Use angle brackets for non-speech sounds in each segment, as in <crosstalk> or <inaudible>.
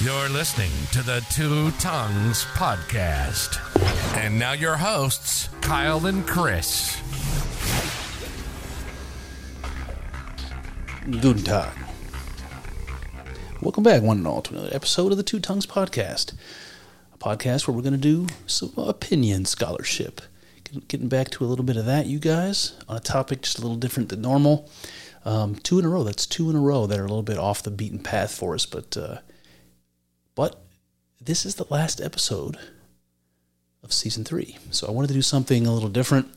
You're listening to the Two Tongues Podcast. And now your hosts, Kyle and Chris. Guten Tag. Welcome back, one and all, to another episode of the Two Tongues Podcast. A podcast where we're going to do some opinion scholarship. Getting back to a little bit of that, you guys, on a topic just a little different than normal. Um, two in a row. That's two in a row that are a little bit off the beaten path for us, but uh, but this is the last episode of season three. So I wanted to do something a little different,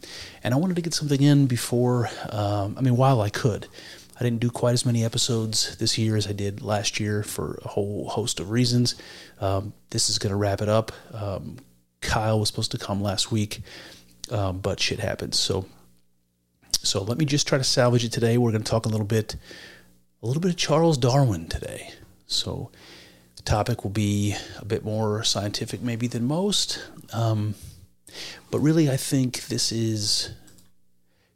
and I wanted to get something in before, um, I mean, while I could. I didn't do quite as many episodes this year as I did last year for a whole host of reasons. Um, this is going to wrap it up. Um, Kyle was supposed to come last week, um, but shit happens. So, so let me just try to salvage it today. We're going to talk a little bit, a little bit of Charles Darwin today. So, the topic will be a bit more scientific, maybe, than most. Um, but really, I think this is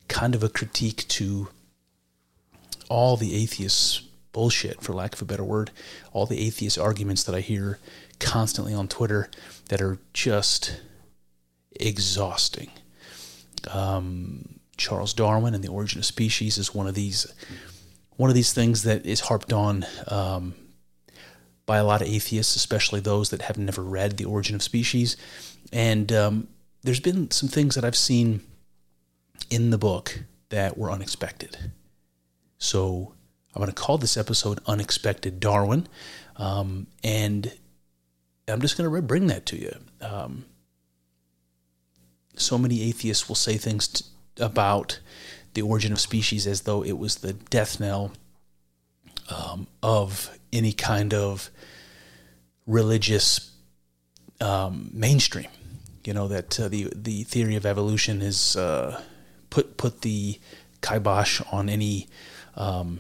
kind of a critique to all the atheists' bullshit, for lack of a better word, all the atheist arguments that I hear constantly on Twitter that are just exhausting. Um, Charles Darwin and the Origin of Species is one of these one of these things that is harped on um, by a lot of atheists, especially those that have never read The Origin of Species. And um, there's been some things that I've seen in the book that were unexpected. So I'm going to call this episode Unexpected Darwin. Um, and I'm just going to bring that to you. Um, so many atheists will say things about the origin of species as though it was the death knell um, of any kind of religious um, mainstream. You know that uh, the the theory of evolution is uh, put put the kibosh on any um,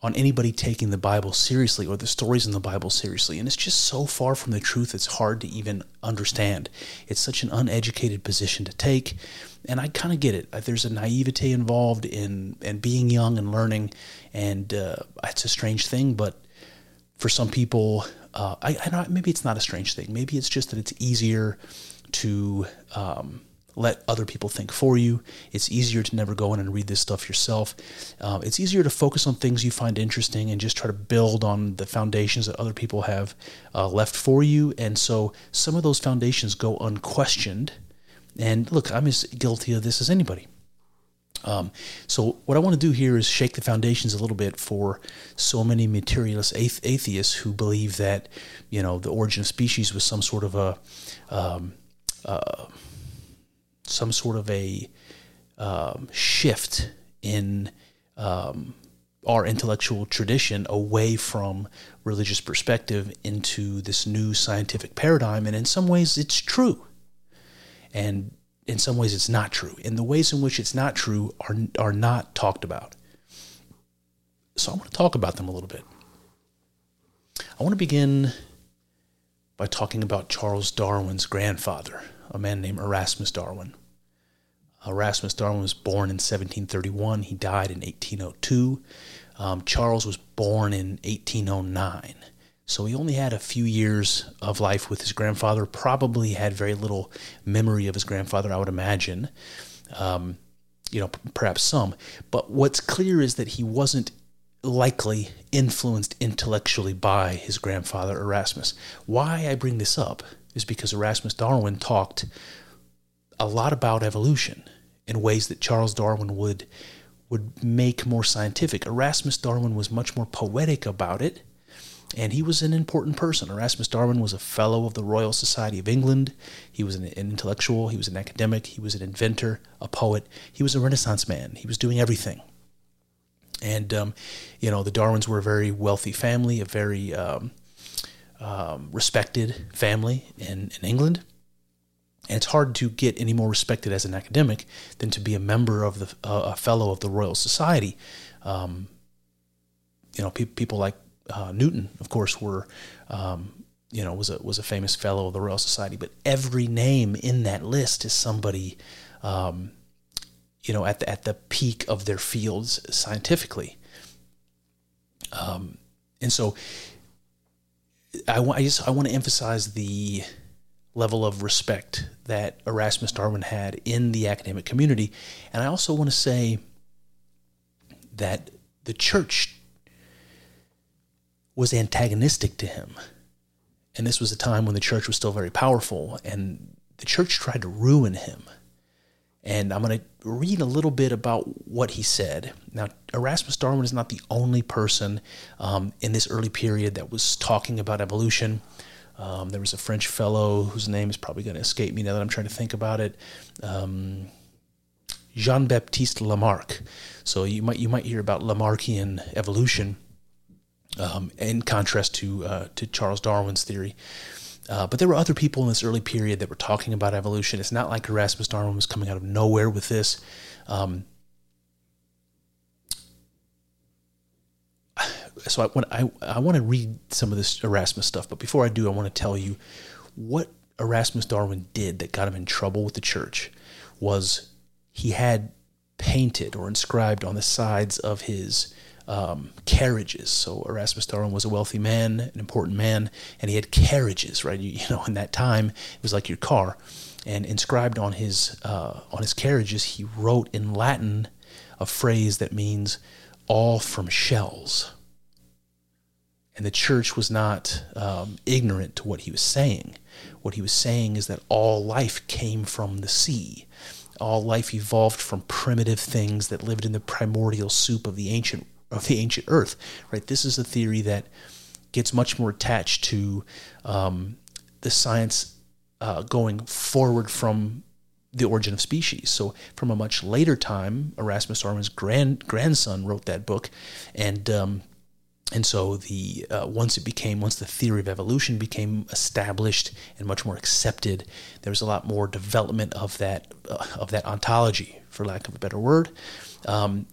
on anybody taking the Bible seriously or the stories in the Bible seriously. And it's just so far from the truth, it's hard to even understand. It's such an uneducated position to take. And I kind of get it. There's a naivete involved in and being young and learning, and uh, it's a strange thing. But for some people, uh, I, I maybe it's not a strange thing. Maybe it's just that it's easier to um, let other people think for you. It's easier to never go in and read this stuff yourself. Uh, it's easier to focus on things you find interesting and just try to build on the foundations that other people have uh, left for you. And so some of those foundations go unquestioned. And look, I'm as guilty of this as anybody. Um, so what I want to do here is shake the foundations a little bit for so many materialist atheists who believe that you know the origin of species was some sort of a um, uh, some sort of a um, shift in um, our intellectual tradition away from religious perspective into this new scientific paradigm. And in some ways, it's true. And in some ways, it's not true. And the ways in which it's not true are, are not talked about. So I want to talk about them a little bit. I want to begin by talking about Charles Darwin's grandfather, a man named Erasmus Darwin. Erasmus Darwin was born in 1731. He died in 1802. Um, Charles was born in 1809. So he only had a few years of life with his grandfather, probably had very little memory of his grandfather, I would imagine. Um, you know, p- perhaps some. But what's clear is that he wasn't likely influenced intellectually by his grandfather, Erasmus. Why I bring this up is because Erasmus Darwin talked a lot about evolution in ways that Charles Darwin would would make more scientific. Erasmus Darwin was much more poetic about it, and he was an important person. Erasmus Darwin was a fellow of the Royal Society of England. He was an, intellectual, he was an academic, he was an inventor, a poet. He was a Renaissance man. He was doing everything. And um, you know, the Darwins were a very wealthy family, a very um, um, respected family in, in England. And it's hard to get any more respected as an academic than to be a member of the uh, a fellow of the Royal Society. Um, you know, pe- people like uh, Newton, of course, were um, you know was a was a famous fellow of the Royal Society. But every name in that list is somebody, um, you know, at the, at the peak of their fields scientifically. Um, and so I, I just I want to emphasize the level of respect that Erasmus Darwin had in the academic community, and I also want to say that the church was antagonistic to him. And this was a time when the church was still very powerful, and the church tried to ruin him. And I'm going to read a little bit about what he said. Now, Erasmus Darwin is not the only person um, in this early period that was talking about evolution. Um, there was a French fellow whose name is probably going to escape me now that I'm trying to think about it. Um, Jean Baptiste Lamarck. So you might you might hear about Lamarckian evolution, um, in contrast to uh, to Charles Darwin's theory. Uh, but there were other people in this early period that were talking about evolution. It's not like Erasmus Darwin was coming out of nowhere with this. Um, so I I, I want to read some of this Erasmus stuff, but before I do, I want to tell you what Erasmus Darwin did that got him in trouble with the church was he had painted or inscribed on the sides of his um, carriages. So Erasmus Darwin was a wealthy man, an important man, and he had carriages, right? You, <laughs> you know, in that time, it was like your car. And inscribed on his uh, on his carriages, he wrote in Latin a phrase that means "all from shells." And the church was not um, ignorant to what he was saying. What he was saying is that all life came from the sea. All life evolved from primitive things that lived in the primordial soup of the ancient of the ancient Earth. Right. This is a theory that gets much more attached to um, the science uh, going forward from the origin of species. So, from a much later time, Erasmus Darwin's grand grandson wrote that book, and um, and so the uh, once it became once the theory of evolution became established and much more accepted, there was a lot more development of that uh, of that ontology, for lack of a better word. Um,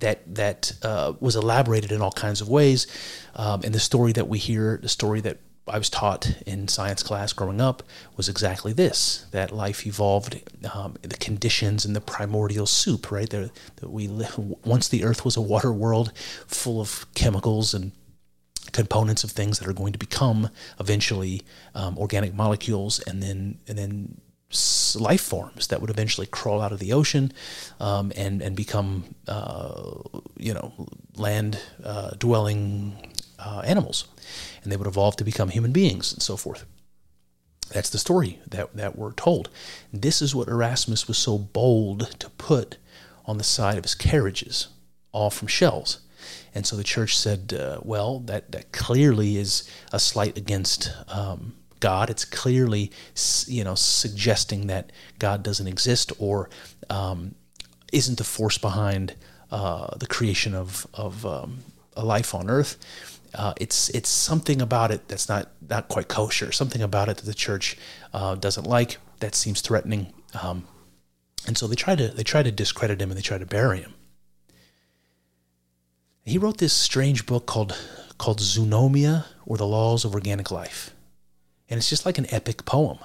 that that uh, was elaborated in all kinds of ways. Um, and the story that we hear, the story that I was taught in science class growing up, was exactly this: that life evolved, um, the conditions in the primordial soup. Right there, that we once the Earth was a water world full of chemicals and components of things that are going to become eventually um, organic molecules, and then and then life forms that would eventually crawl out of the ocean um, and and become uh, you know land uh, dwelling uh, animals, and they would evolve to become human beings and so forth. That's the story that that we're told. This is what Erasmus was so bold to put on the side of his carriages, all from shells. And so the church said, uh, well, that, that clearly is a slight against um, God. It's clearly, you know, suggesting that God doesn't exist or um, isn't the force behind uh, the creation of of um, a life on Earth. Uh, it's it's something about it that's not not quite kosher. Something about it that the church uh, doesn't like. That seems threatening. Um, and so they try to they try to discredit him and they try to bury him. He wrote this strange book called called Zoonomia or the Laws of Organic Life and it's just like an epic poem.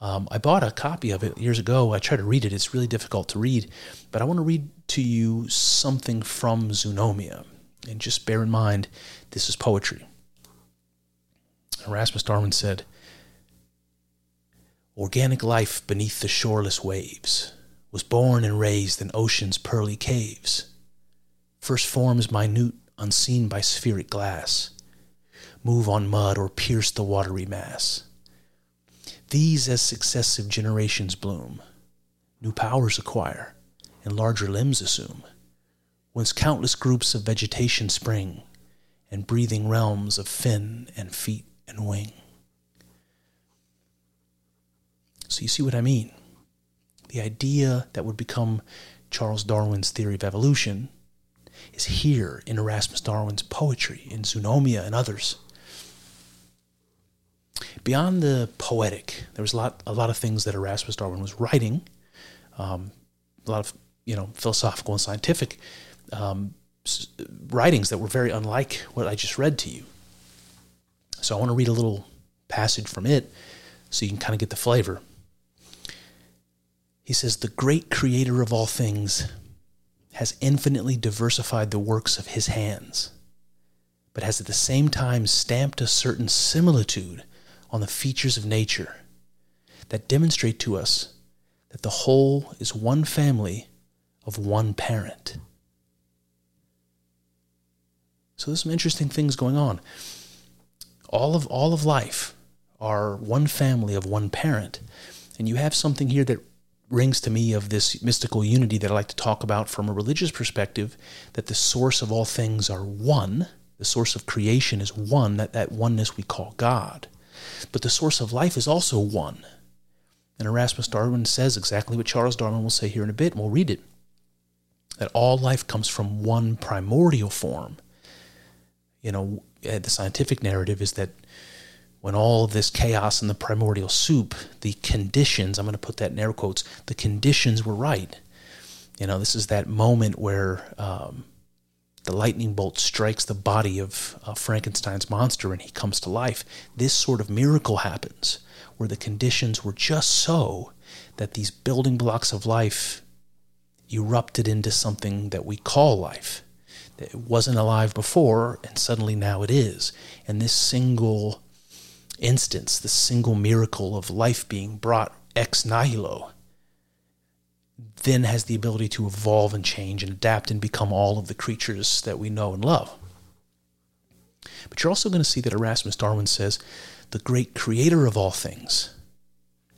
Um, I bought a copy of it years ago. I tried to read it. It's really difficult to read, but I want to read to you something from Zoonomia. And just bear in mind, this is poetry. Erasmus Darwin said, Organic life beneath the shoreless waves was born and raised in ocean's pearly caves. First forms minute, unseen by spheric glass move on mud, or pierce the watery mass. These, as successive generations bloom, new powers acquire, and larger limbs assume, whence countless groups of vegetation spring, and breathing realms of fin and feet and wing. So you see what I mean? The idea that would become Charles Darwin's theory of evolution is here in Erasmus Darwin's poetry, in Zoonomia and others beyond the poetic, there was a lot, a lot of things that Erasmus Darwin was writing, um, a lot of you know philosophical and scientific um, writings that were very unlike what I just read to you. So I want to read a little passage from it, so you can kind of get the flavor. He says, "The great Creator of all things has infinitely diversified the works of His hands." but has at the same time stamped a certain similitude on the features of nature that demonstrate to us that the whole is one family of one parent. So there's some interesting things going on. All of all of life are one family of one parent. And you have something here that rings to me of this mystical unity that I like to talk about from a religious perspective that the source of all things are one, the source of creation is one, that, that oneness we call God. But the source of life is also one. And Erasmus Darwin says exactly what Charles Darwin will say here in a bit, and we'll read it that all life comes from one primordial form. You know, uh, the scientific narrative is that when all of this chaos in the primordial soup, the conditions, I'm going to put that in air quotes, the conditions were right. You know, this is that moment where um, the lightning bolt strikes the body of uh, Frankenstein's monster and he comes to life. This sort of miracle happens where the conditions were just so that these building blocks of life erupted into something that we call life. That it wasn't alive before, and suddenly now it is. And this single instance, the single miracle of life being brought ex nihilo, then has the ability to evolve and change and adapt and become all of the creatures that we know and love. But you're also going to see that Erasmus Darwin says the great creator of all things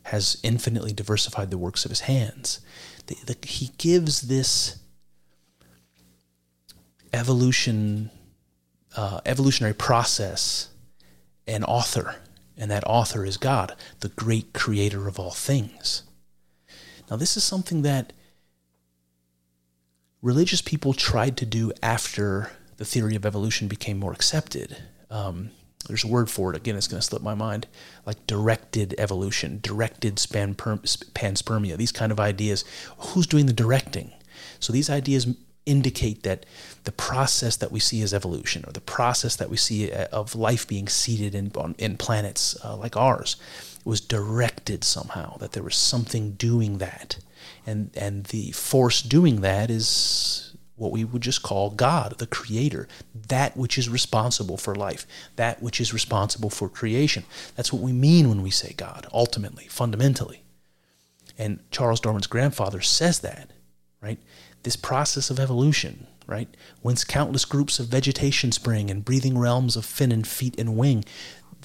has infinitely diversified the works of his hands. The, the, he gives this evolution, uh, evolutionary process an author and that author is God, the great creator of all things. Now, this is something that religious people tried to do after the theory of evolution became more accepted. Um, there's a word for it. Again, it's going to slip my mind. Like directed evolution, directed panspermia, these kind of ideas. Who's doing the directing? So these ideas indicate that the process that we see as evolution, or the process that we see uh, of life being seeded in, in planets uh, like ours, was directed somehow, that there was something doing that. And, and the force doing that is what we would just call God, the creator, that which is responsible for life, that which is responsible for creation. That's what we mean when we say God, ultimately, fundamentally. And Charles Darwin's grandfather says that, right? this process of evolution, right? Whence countless groups of vegetation spring and breathing realms of fin and feet and wing.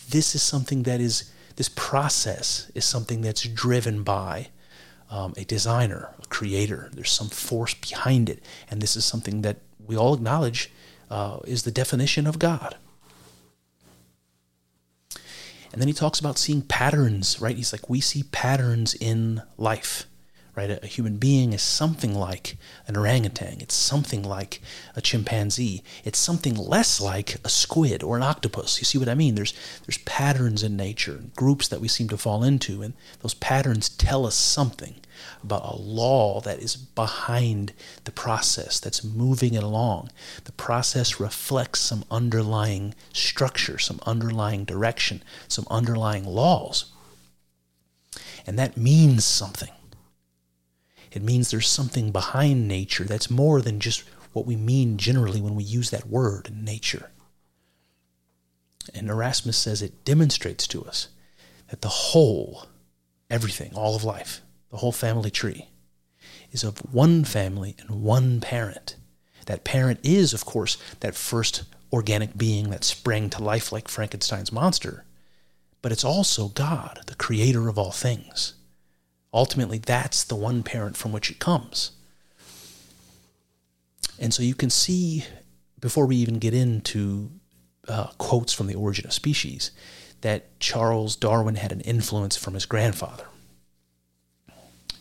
This is something that is, this process is something that's driven by um, a designer, a creator. There's some force behind it. And this is something that we all acknowledge uh, is the definition of God. And then he talks about seeing patterns, right? He's like, we see patterns in life right? A, a, human being is something like an orangutan. It's something like a chimpanzee. It's something less like a squid or an octopus. You see what I mean? There's there's patterns in nature, groups that we seem to fall into, and those patterns tell us something about a law that is behind the process that's moving it along. The process reflects some underlying structure, some underlying direction, some underlying laws. And that means something. It means there's something behind nature that's more than just what we mean generally when we use that word, nature. And Erasmus says it demonstrates to us that the whole, everything, all of life, the whole family tree, is of one family and one parent. That parent is, of course, that first organic being that sprang to life like Frankenstein's monster, but it's also God, the creator of all things. Ultimately, that's the one parent from which it comes. And so you can see, before we even get into uh, quotes from The Origin of Species, that Charles Darwin had an influence from his grandfather.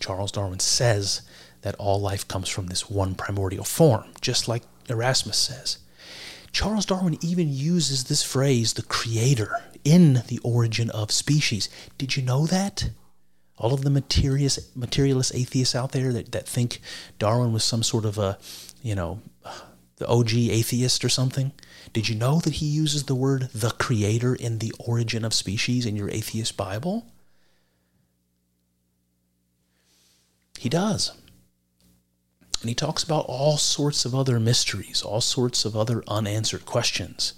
Charles Darwin says that all life comes from this one primordial form, just like Erasmus says. Charles Darwin even uses this phrase, the creator, in The Origin of Species. Did you know that? All of the materialist, materialist atheists out there that, that think Darwin was some sort of a, you know, the OG atheist or something. Did you know that he uses the word the creator in the origin of species in your atheist Bible? He does. And he talks about all sorts of other mysteries, all sorts of other unanswered questions.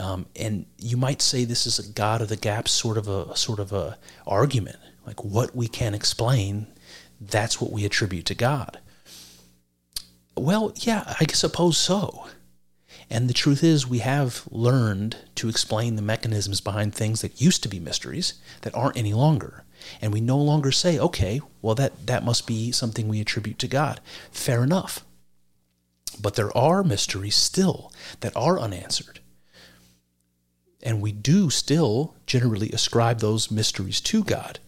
Um, and you might say this is a God of the gaps sort of a sort of a argument, like what we can explain, that's what we attribute to God. Well, yeah, I suppose so. And the truth is, we have learned to explain the mechanisms behind things that used to be mysteries that aren't any longer. And we no longer say, okay, well, that, that must be something we attribute to God. Fair enough. But there are mysteries still that are unanswered. And we do still generally ascribe those mysteries to God.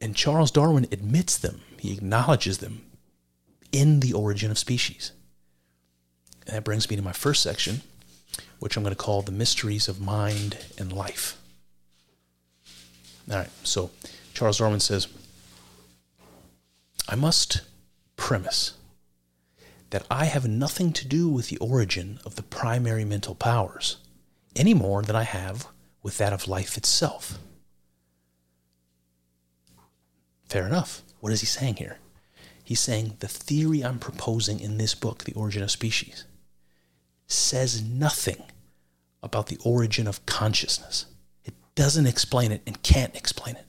And Charles Darwin admits them, he acknowledges them in the origin of species. And that brings me to my first section, which I'm going to call the mysteries of mind and life. All right, so Charles Darwin says, I must premise that I have nothing to do with the origin of the primary mental powers any more than I have with that of life itself. Fair enough. What is he saying here? He's saying the theory I'm proposing in this book, The Origin of Species, says nothing about the origin of consciousness. It doesn't explain it and can't explain it.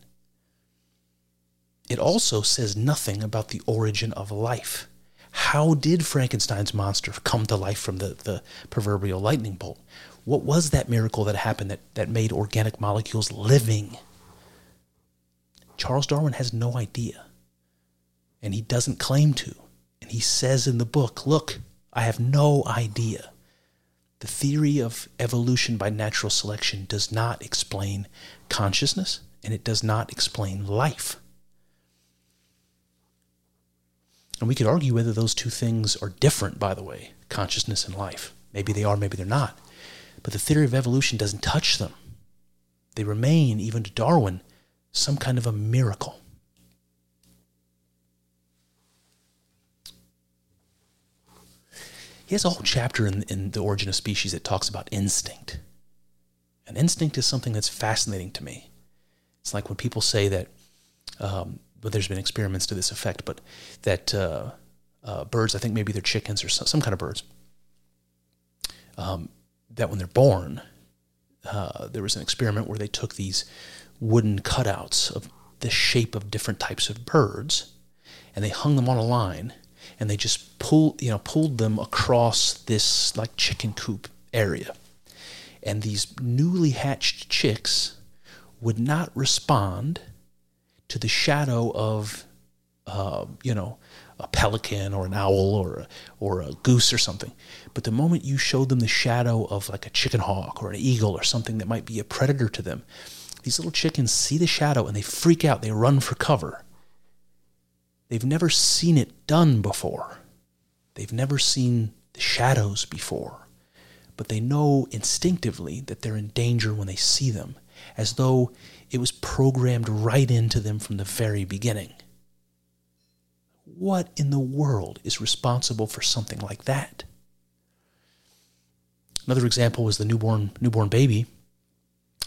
It also says nothing about the origin of life. How did Frankenstein's monster come to life from the, the proverbial lightning bolt? What was that miracle that happened that, that made organic molecules living? Charles Darwin has no idea. And he doesn't claim to. And he says in the book, look, I have no idea. The theory of evolution by natural selection does not explain consciousness, and it does not explain life. And we could argue whether those two things are different, by the way, consciousness and life. Maybe they are, maybe they're not. But the theory of evolution doesn't touch them. They remain, even to Darwin, some kind of a miracle. He has a whole chapter in, in The Origin of Species that talks about instinct. And instinct is something that's fascinating to me. It's like when people say that, um, there's been experiments to this effect, but that uh, uh, birds, I think maybe they're chickens or some, some kind of birds, um, that when they're born, uh, there was an experiment where they took these wooden cutouts of the shape of different types of birds, and they hung them on a line, and they just pulled, you know, pulled them across this like chicken coop area, and these newly hatched chicks would not respond to the shadow of, uh, you know, a pelican or an owl or a, or a goose or something. But the moment you showed them the shadow of like a chicken hawk or an eagle or something that might be a predator to them, these little chickens see the shadow and they freak out. They run for cover. They've never seen it done before. They've never seen the shadows before. But they know instinctively that they're in danger when they see them, as though it was programmed right into them from the very beginning. What in the world is responsible for something like that? Another example was the newborn newborn baby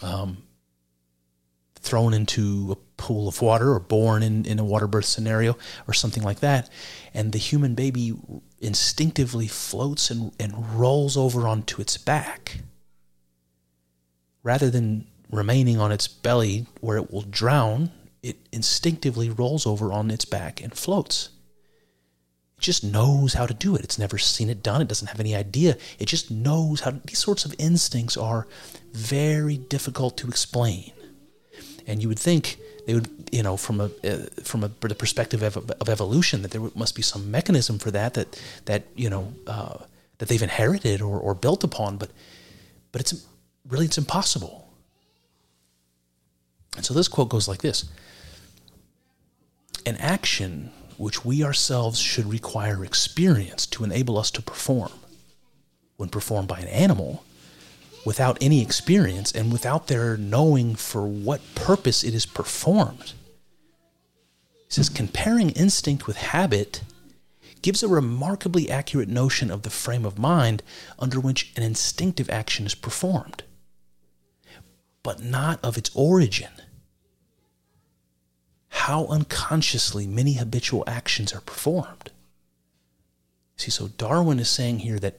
um, thrown into a pool of water or born in, in a water birth scenario or something like that. And the human baby instinctively floats and, and rolls over onto its back rather than remaining on its belly where it will drown. It instinctively rolls over on its back and floats. It just knows how to do it. It's never seen it done. It doesn't have any idea. It just knows how. To, these sorts of instincts are very difficult to explain, and you would think they would, you know, from a uh, from a the perspective of, of, evolution, that there must be some mechanism for that that that you know uh, that they've inherited or, or built upon, but but it's really it's impossible. And so this quote goes like this: An action which we ourselves should require experience to enable us to perform. When performed by an animal, without any experience and without their knowing for what purpose it is performed. He says, comparing instinct with habit gives a remarkably accurate notion of the frame of mind under which an instinctive action is performed, but not of its origin how unconsciously many habitual actions are performed. See, so Darwin is saying here that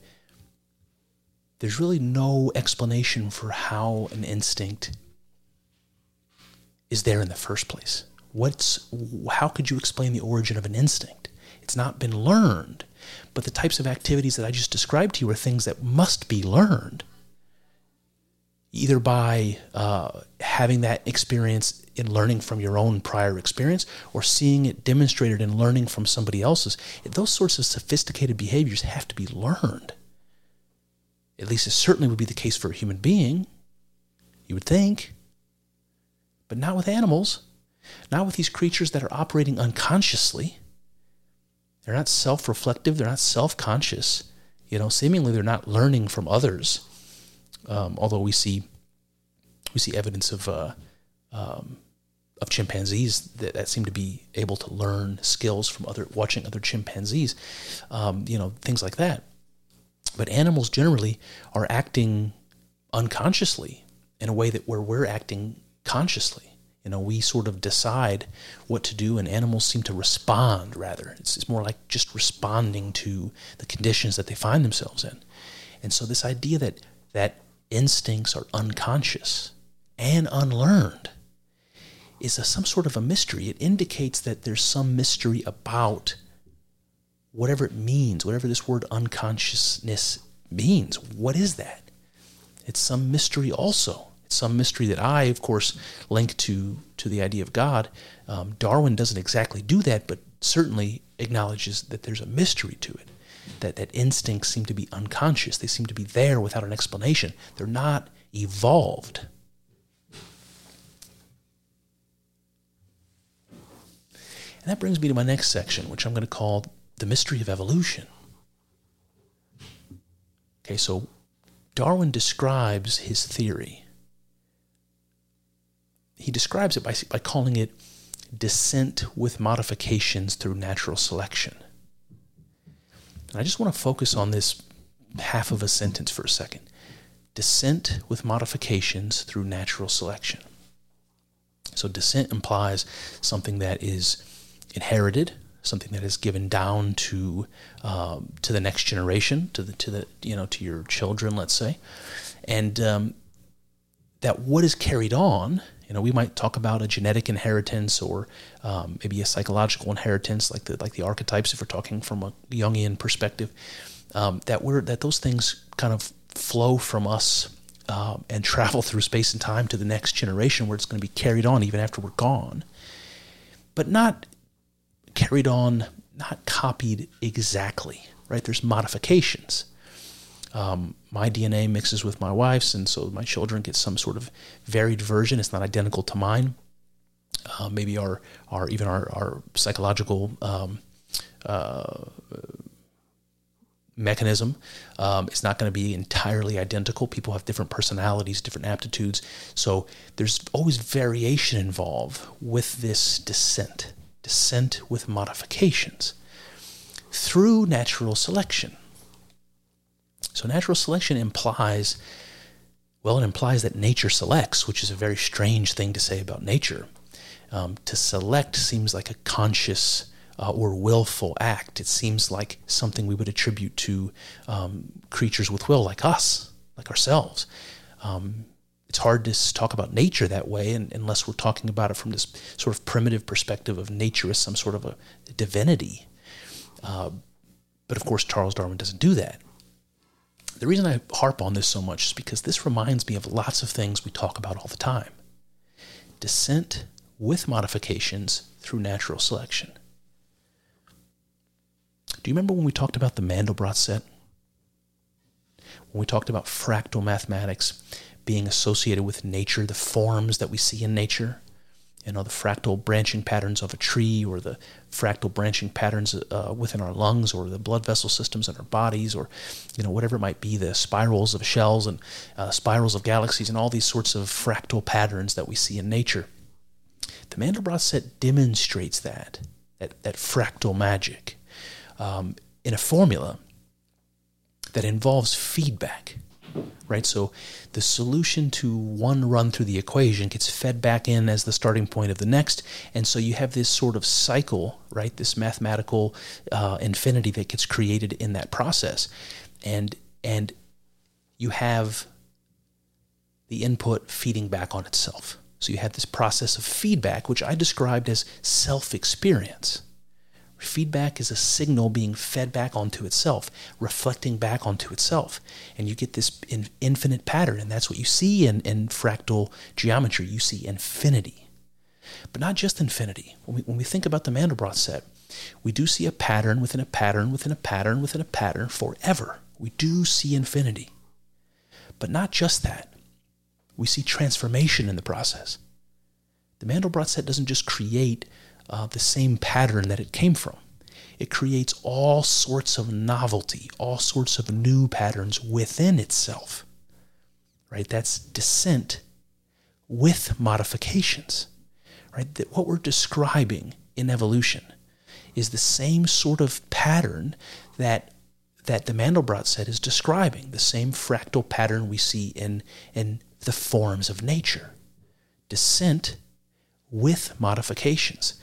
there's really no explanation for how an instinct is there in the first place. What's how could you explain the origin of an instinct? It's not been learned, but the types of activities that I just described to you are things that must be learned, either by uh, having that experience in learning from your own prior experience or seeing it demonstrated in learning from somebody else's. Those sorts of sophisticated behaviors have to be learned. At least it certainly would be the case for a human being, you would think. But not with animals, not with these creatures that are operating unconsciously. They're not self reflective, they're not self conscious. You know, seemingly they're not learning from others. Um, although we see we see evidence of uh, um, of chimpanzees that, that, seem to be able to learn skills from other watching other chimpanzees, um, you know, things like that. But animals generally are acting unconsciously in a way that where we're acting consciously. You know, we sort of decide what to do, and animals seem to respond rather. It's, it's more like just responding to the conditions that they find themselves in. And so, this idea that that instincts are unconscious and unlearned is a, some sort of a mystery. It indicates that there's some mystery about whatever it means, whatever this word unconsciousness means. What is that? It's some mystery also. It's some mystery that I, of course, link to to the idea of God. Um, Darwin doesn't exactly do that, but certainly acknowledges that there's a mystery to it. That that instincts seem to be unconscious. They seem to be there without an explanation. They're not evolved. And that brings me to my next section, which I'm going to call the mystery of evolution. Okay, so Darwin describes his theory. He describes it by, by calling it descent with modifications through natural selection. And I just want to focus on this half of a sentence for a second. Descent with modifications through natural selection. So, descent implies something that is inherited, something that is given down to um, to the next generation, to the to the you know to your children, let's say, and um, that what is carried on. You know, we might talk about a genetic inheritance or um, maybe a psychological inheritance, like the like the archetypes, if we're talking from a Jungian perspective. Um, that we're that those things kind of flow from us um, and travel <laughs> through space and time to the next generation, where it's going to be carried on even after we're gone, but not carried on, not copied exactly, right? There's modifications. Um, my DNA mixes with my wife's, and so my children get some sort of varied version. It's not identical to mine. Uh, maybe our, our even our, our psychological um, uh, mechanism um, is not going to be entirely identical. People have different personalities, different aptitudes. So there's always variation involved with this descent descent with modifications through natural selection. So, natural selection implies, well, it implies that nature selects, which is a very strange thing to say about nature. Um, to select seems like a conscious uh, or willful act. It seems like something we would attribute to um, creatures with will, like us, like ourselves. Um, it's hard to talk about nature that way and, unless we're talking about it from this sort of primitive perspective of nature as some sort of a divinity. Uh, but of course, Charles Darwin doesn't do that. The reason I harp on this so much is because this reminds me of lots of things we talk about all the time descent with modifications through natural selection. Do you remember when we talked about the Mandelbrot set? When we talked about fractal mathematics being associated with nature, the forms that we see in nature, you know, the fractal branching patterns of a tree or the fractal branching patterns uh, within our lungs or the blood vessel systems in our bodies or, you know, whatever it might be, the spirals of shells and uh, spirals of galaxies and all these sorts of fractal patterns that we see in nature. The Mandelbrot set demonstrates that, that, that fractal magic um, in a formula that involves feedback right? So the solution to one run through the equation gets fed back in as the starting point of the next. And so you have this sort of cycle, right? This mathematical uh, infinity that gets created in that process. And, and you have the input feeding back on itself. So you have this process of feedback, which I described as self experience. Feedback is a signal being fed back onto itself, reflecting back onto itself. And you get this in infinite pattern. And that's what you see in, in fractal geometry. You see infinity. But not just infinity. When we, when we think about the Mandelbrot set, we do see a pattern within a pattern within a pattern within a pattern forever. We do see infinity. But not just that. We see transformation in the process. The Mandelbrot set doesn't just create uh, the same pattern that it came from. It creates all sorts of novelty, all sorts of new patterns within itself. Right? That's descent with modifications. Right? That what we're describing in evolution is the same sort of pattern that that the Mandelbrot set is describing, the same fractal pattern we see in, in the forms of nature. Descent with modifications.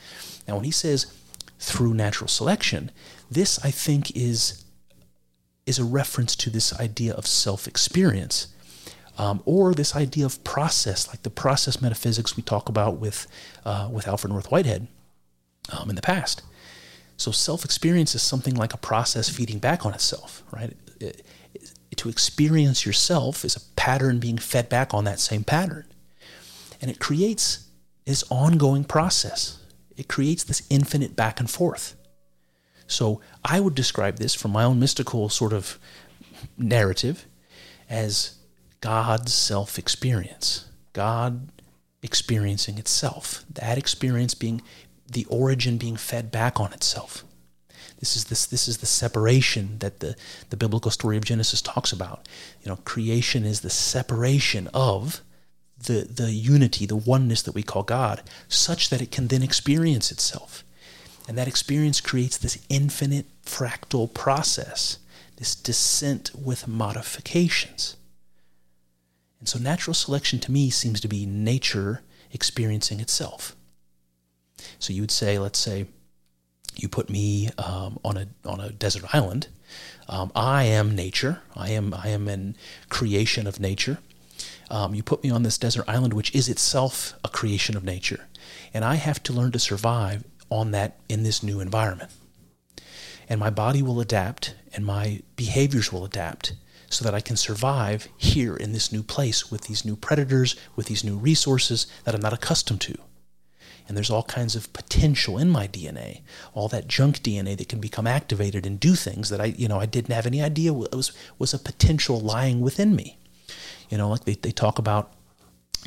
Now, when he says through natural selection, this I think is, is a reference to this idea of self experience. Um, or this idea of process, like the process metaphysics we talk about with, uh, with Alfred North Whitehead um, in the past. So self experience is something like a process feeding back on itself, right? It, it, to experience yourself is a pattern being fed back on that same pattern. And it creates this ongoing process. It creates this infinite back and forth. So I would describe this from my own mystical sort of narrative as God's self experience. God experiencing itself. That experience being the origin being fed back on itself. This is this this is the separation that the, the biblical story of Genesis talks about. You know, creation is the separation of the, the unity, the oneness that we call God, such that it can then experience itself. And that experience creates this infinite fractal process, this descent with modifications. And so natural selection to me seems to be nature experiencing itself. So you would say, let's say, you put me um, on a on a desert island. Um, I am nature. I am I am in creation of nature. Um, you put me on this desert island, which is itself a creation of nature, and I have to learn to survive on that in this new environment. And my body will adapt, and my behaviors will adapt, so that I can survive here in this new place with these new predators, with these new resources that I'm not accustomed to and there's all kinds of potential in my DNA, all that junk DNA that can become activated and do things that I, you know, I didn't have any idea was was a potential lying within me. You know, like they, they talk about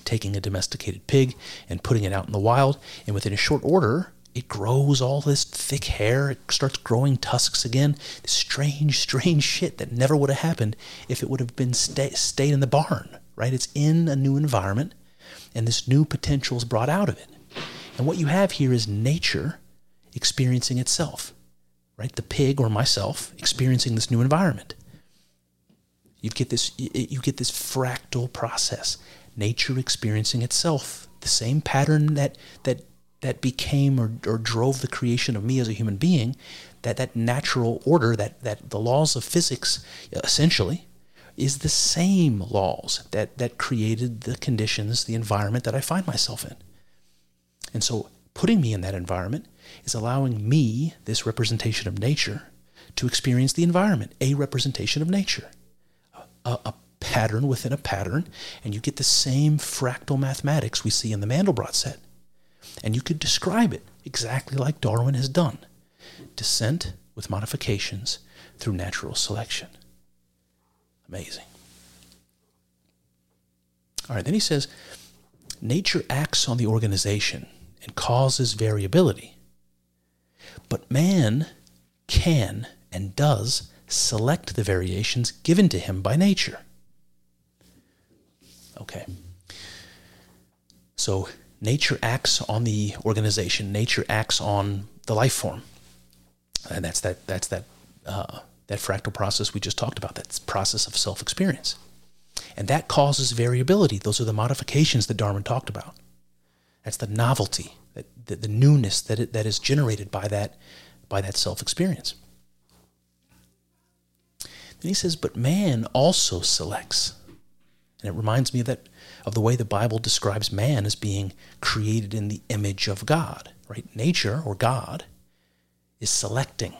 taking a domesticated pig and putting it out in the wild, and within a short order, it grows all this thick hair. It starts growing tusks again. This strange, <laughs> strange shit that never would have happened if it would have been stay, stayed in the barn, right? It's in a new environment, and this new potential is brought out of it. And what you have here is nature experiencing itself, right? The pig or myself experiencing this new environment. You get this you get this fractal process, nature experiencing itself, the same pattern that that that became or, or drove the creation of me as a human being, that that natural order, that that the laws of physics uh, essentially is the same laws that that created the conditions, the environment that I find myself in. And so putting me in that environment is allowing me, this representation of nature, to experience the environment, a representation of nature, a, a pattern within a pattern, and you get the same fractal mathematics we see in the Mandelbrot set. And you could describe it exactly like Darwin has done descent with modifications through natural selection. Amazing. All right, then he says nature acts on the organization and causes variability. But man can and does select the variations given to him by nature. Okay. So nature acts on the organization. Nature acts on the life form, and that's that. That's that. Uh, that fractal process we just talked about. That process of self experience. And that causes variability. Those are the modifications that Darwin talked about. That's the novelty, that, the, the newness that, it, that is generated by that, by that self experience. Then he says, but man also selects. And it reminds me of that of the way the Bible describes man as being created in the image of God, right? Nature or God is selecting.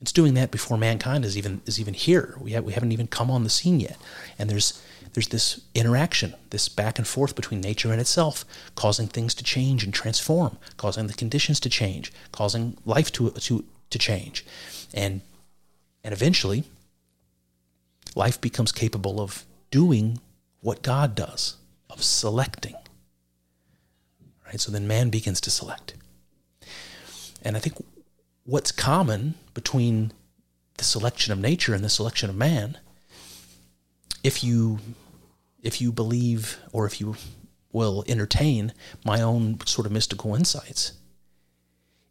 It's doing that before mankind is even is even here. We have, we haven't even come on the scene yet. And there's there's this interaction, this back and forth between nature and itself, causing things to change and transform, causing the conditions to change, causing life to to to change. And and eventually life becomes capable of doing what God does, of selecting. Right? So then man begins to select. And I think what's common between the selection of nature and the selection of man, if you if you believe or if you will entertain my own sort of mystical insights,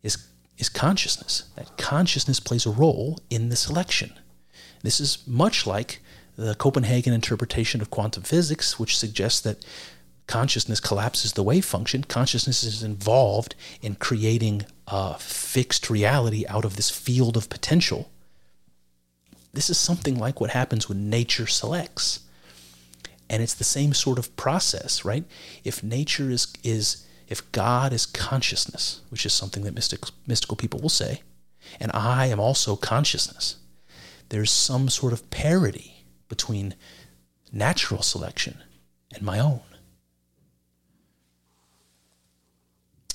is is consciousness. That consciousness plays a role in the selection. This is much like the Copenhagen interpretation of quantum physics, which suggests that consciousness collapses the wave function. Consciousness is involved in creating a fixed reality out of this field of potential. This is something like what happens when nature selects. And it's the same sort of process, right? If nature is, is if God is consciousness, which is something that mystic, mystical people will say, and I am also consciousness, there's some sort of parity between natural selection and my own.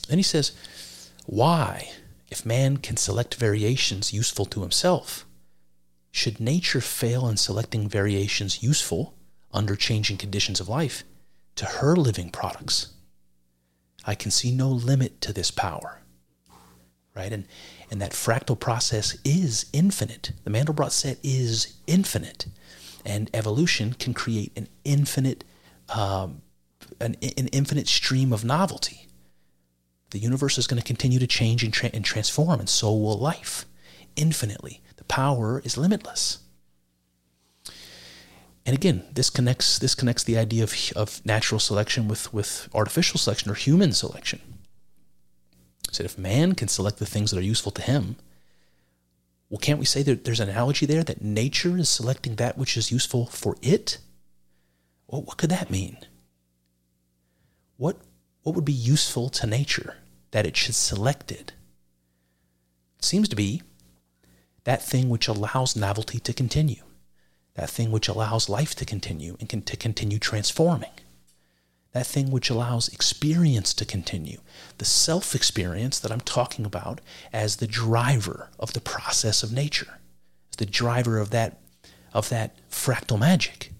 Then he says, Why, if man can select variations useful to himself, should nature fail in selecting variations useful under changing conditions of life to her living products? I can see no limit to this power. Right? And, and that fractal process is infinite. The Mandelbrot set is infinite. And evolution can create an infinite, um, an, an infinite stream of novelty. The universe is going to continue to change and, tra- and transform, and so will life infinitely. The power is limitless. And again, this connects this connects the idea of, of natural selection with, with artificial selection or human selection. So if man can select the things that are useful to him, well, can't we say that there's an analogy there that nature is selecting that which is useful for it? Well, what could that mean? What what would be useful to nature that it should select it? It seems to be that thing which allows novelty to continue, that thing which allows life to continue and can, to continue transforming, that thing which allows experience to continue, the self experience that I'm talking about as the driver of the process of nature, as the driver of that, of that fractal magic.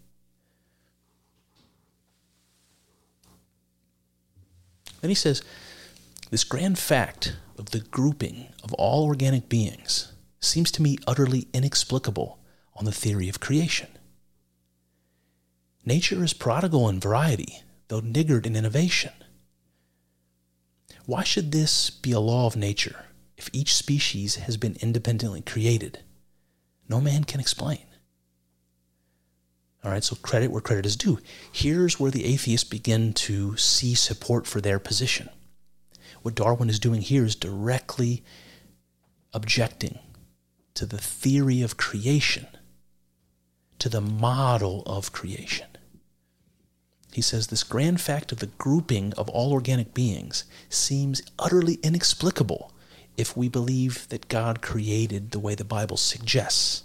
Then he says, This grand fact of the grouping of all organic beings seems to me utterly inexplicable on the theory of creation. Nature is prodigal in variety, though niggard in innovation. Why should this be a law of nature if each species has been independently created? No man can explain. All right, so credit where credit is due. Here's where the atheists begin to see support for their position. What Darwin is doing here is directly objecting to the theory of creation, to the model of creation. He says this grand fact of the grouping of all organic beings seems utterly inexplicable if we believe that God created the way the Bible suggests.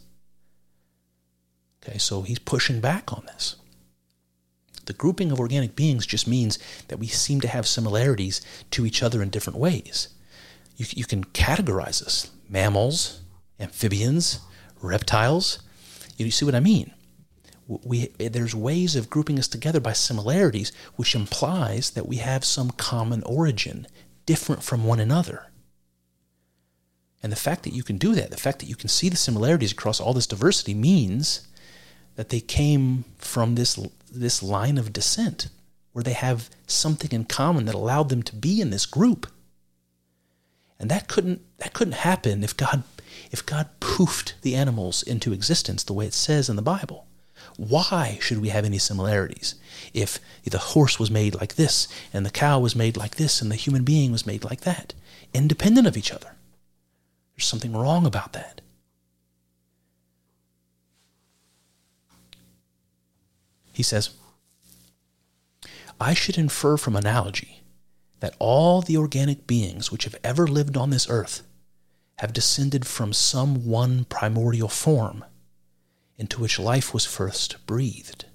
Okay, so he's pushing back on this. The grouping of organic beings just means that we seem to have similarities to each other in different ways. You, you can categorize us mammals, amphibians, reptiles. You see what I mean? We, there's ways of grouping us together by similarities, which implies that we have some common origin, different from one another. And the fact that you can do that, the fact that you can see the similarities across all this diversity, means that they came from this this line of descent where they have something in common that allowed them to be in this group. And that couldn't that couldn't happen if God if God poofed the animals into existence the way it says in the Bible. Why should we have any similarities? If the horse was made like this, and the cow was made like this, and the human being was made like that, independent of each other. There's something wrong about that. He says, I should infer from analogy that all the organic beings which have ever lived on this earth have descended from some one primordial form into which life was first breathed.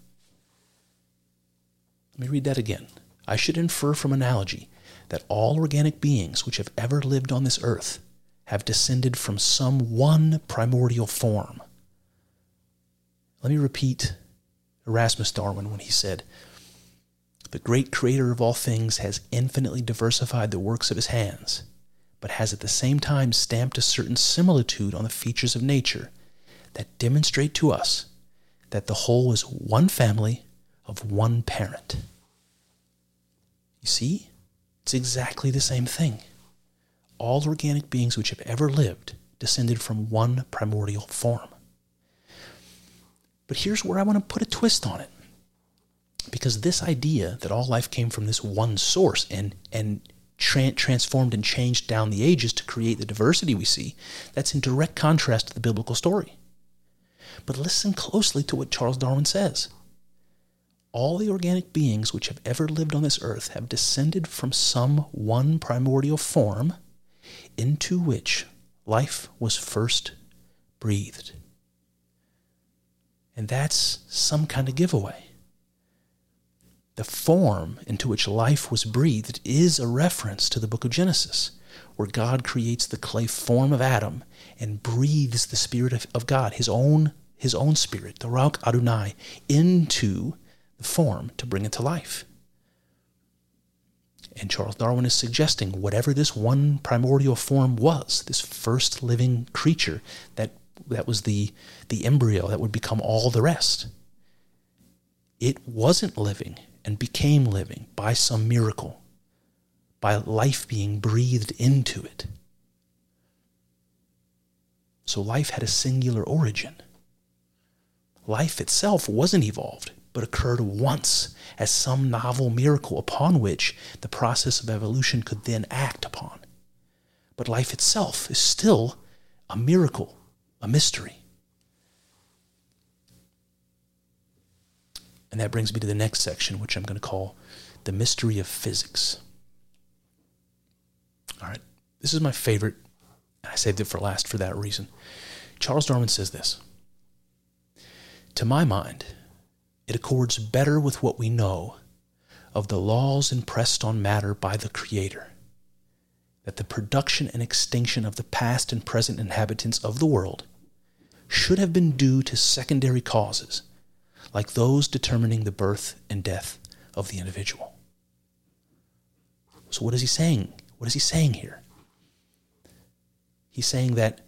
Let me read that again. I should infer from analogy that all organic beings which have ever lived on this earth have descended from some one primordial form. Let me repeat Erasmus Darwin when he said, The great creator of all things has infinitely diversified the works of his hands, but has at the same time stamped a certain similitude on the features of nature that demonstrate to us that the whole is one family of one parent. You see? It's exactly the same thing. All organic beings which have ever lived descended from one primordial form. But here's where I want to put a twist on it. Because this idea that all life came from this one source and, and tra- transformed and changed down the ages to create the diversity we see, that's in direct contrast to the biblical story. But listen closely to what Charles Darwin says. All the organic beings which have ever lived on this earth have descended from some one primordial form into which life was first breathed. And that's some kind of giveaway. The form into which life was breathed is a reference to the book of Genesis, where God creates the clay form of Adam and breathes the Spirit of, God, his own his own spirit, the Ruach Adonai, into the form to bring it to life. And Charles Darwin is suggesting whatever this one primordial form was, this first living creature that, that was the, the embryo that would become all the rest, it wasn't living and became living by some miracle, by life being breathed into it. So life had a singular origin life itself wasn't evolved, but occurred once as some novel miracle upon which the process of evolution could then act upon. But life itself is still a miracle, a mystery. And that brings me to the next section, which I'm going to call the mystery of physics. All right, this is my favorite, and I saved it for last for that reason. Charles Darwin says this to my mind, it accords better with what we know of the laws impressed on matter by the Creator that the production and extinction of the past and present inhabitants of the world should have been due to secondary causes, like those determining the birth and death of the individual. So, what is he saying? What is he saying here? He's saying that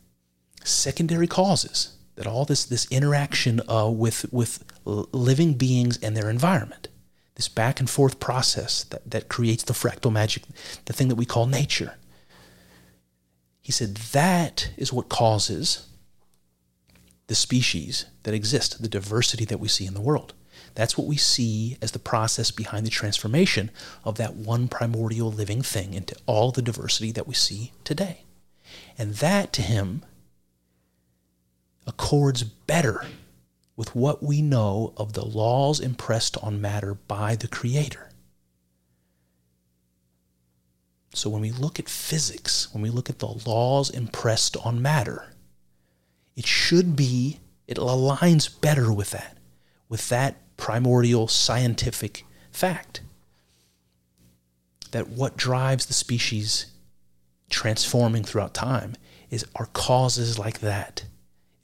secondary causes that all this this interaction uh, with with living beings and their environment, this back and forth process that, that creates the fractal magic, the thing that we call nature. He said that is what causes the species that exist, the diversity that we see in the world. That's what we see as the process behind the transformation of that one primordial living thing into all the diversity that we see today. And that to him accords better with what we know of the laws impressed on matter by the Creator. So when we look at physics, when we look at the laws impressed on matter, it should be, it aligns better with that, with that primordial scientific fact. That what drives the species transforming throughout time is are causes like that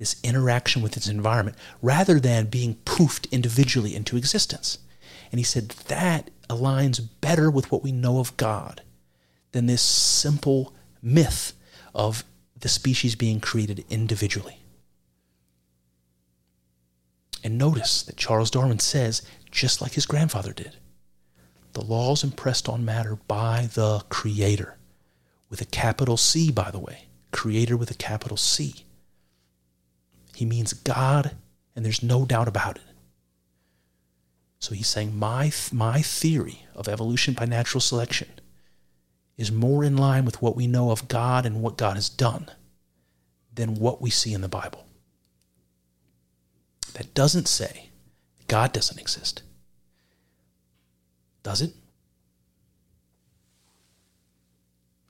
this interaction with its environment, rather than being poofed individually into existence. And he said that aligns better with what we know of God than this simple myth of the species being created individually. And notice that Charles Darwin says, just like his grandfather did, the laws impressed on matter by the Creator, with a capital C, by the way, Creator with a capital C. He means God, and there's no doubt about it. So he's saying my my theory of evolution by natural selection is more in line with what we know of God and what God has done than what we see in the Bible. That doesn't say God doesn't exist. Does it?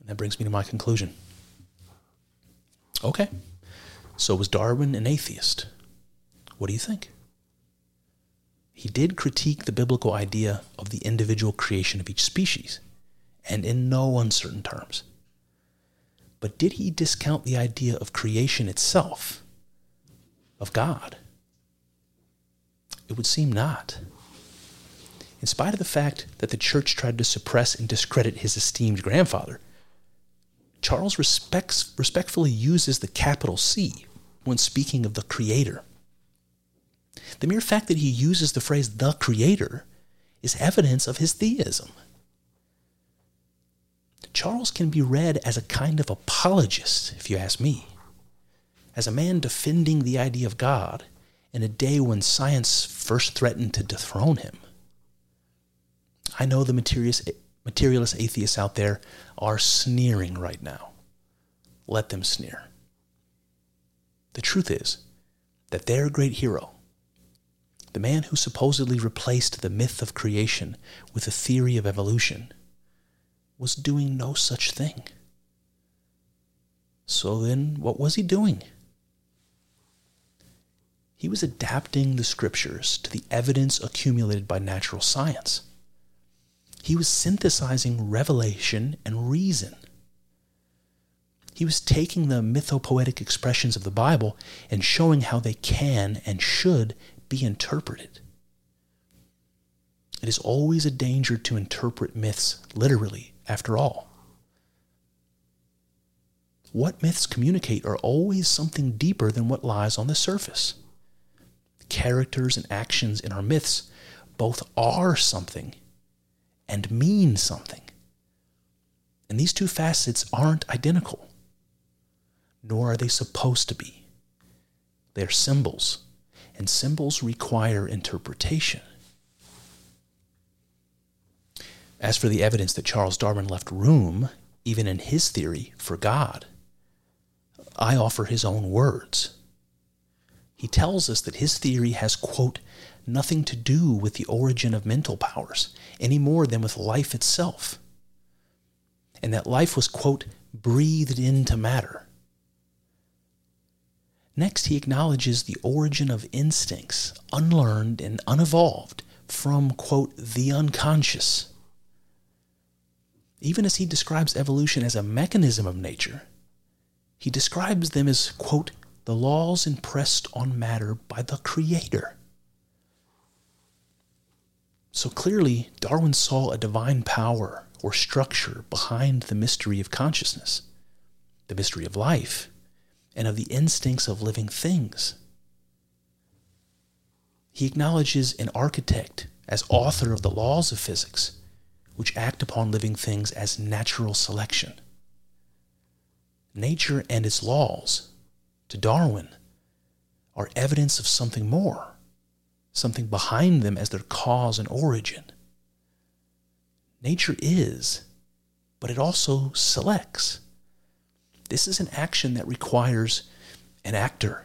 And that brings me to my conclusion. Okay. So was Darwin an atheist? What do you think? He did critique the biblical idea of the individual creation of each species, and in no uncertain terms. But did he discount the idea of creation itself, of God? It would seem not. In spite of the fact that the church tried to suppress and discredit his esteemed grandfather, Charles respects, respectfully uses the capital C when speaking of the Creator. The mere fact that he uses the phrase the Creator is evidence of his theism. Charles can be read as a kind of apologist, if you ask me, as a man defending the idea of God in a day when science first threatened to dethrone him. I know the materialist, materialist atheists out there are sneering right now. Let them sneer. The truth is that their great hero, the man who supposedly replaced the myth of creation with a theory of evolution, was doing no such thing. So then, what was he doing? He was adapting the scriptures to the evidence accumulated by natural science. He was synthesizing revelation and reason. He was taking the mythopoetic expressions of the Bible and showing how they can and should be interpreted. It is always a danger to interpret myths literally, after all. What myths communicate are always something deeper than what lies on the surface. Characters and actions in our myths both are something and mean something. And these two facets aren't identical, nor are they supposed to be. They're symbols, and symbols require interpretation. As for the evidence that Charles Darwin left room, even in his theory, for God, I offer his own words. He tells us that his theory has, quote, nothing to do with the origin of mental powers any more than with life itself. And that life was, quote, breathed into matter. Next, he acknowledges the origin of instincts, unlearned and unevolved, from, quote, the unconscious. Even as he describes evolution as a mechanism of nature, he describes them as, quote, the laws impressed on matter by the Creator. So clearly, Darwin saw a divine power or structure behind the mystery of consciousness, the mystery of life, and of the instincts of living things. He acknowledges an architect as author of the laws of physics, which act upon living things as natural selection. Nature and its laws, to Darwin, are evidence of something more something behind them as their cause and origin. Nature is, but it also selects. This is an action that requires an actor.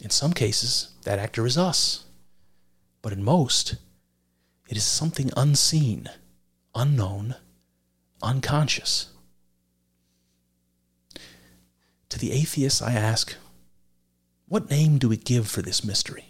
In some cases, that actor is us, but in most, it is something unseen, unknown, unconscious. To the atheists, I ask, what name do we give for this mystery?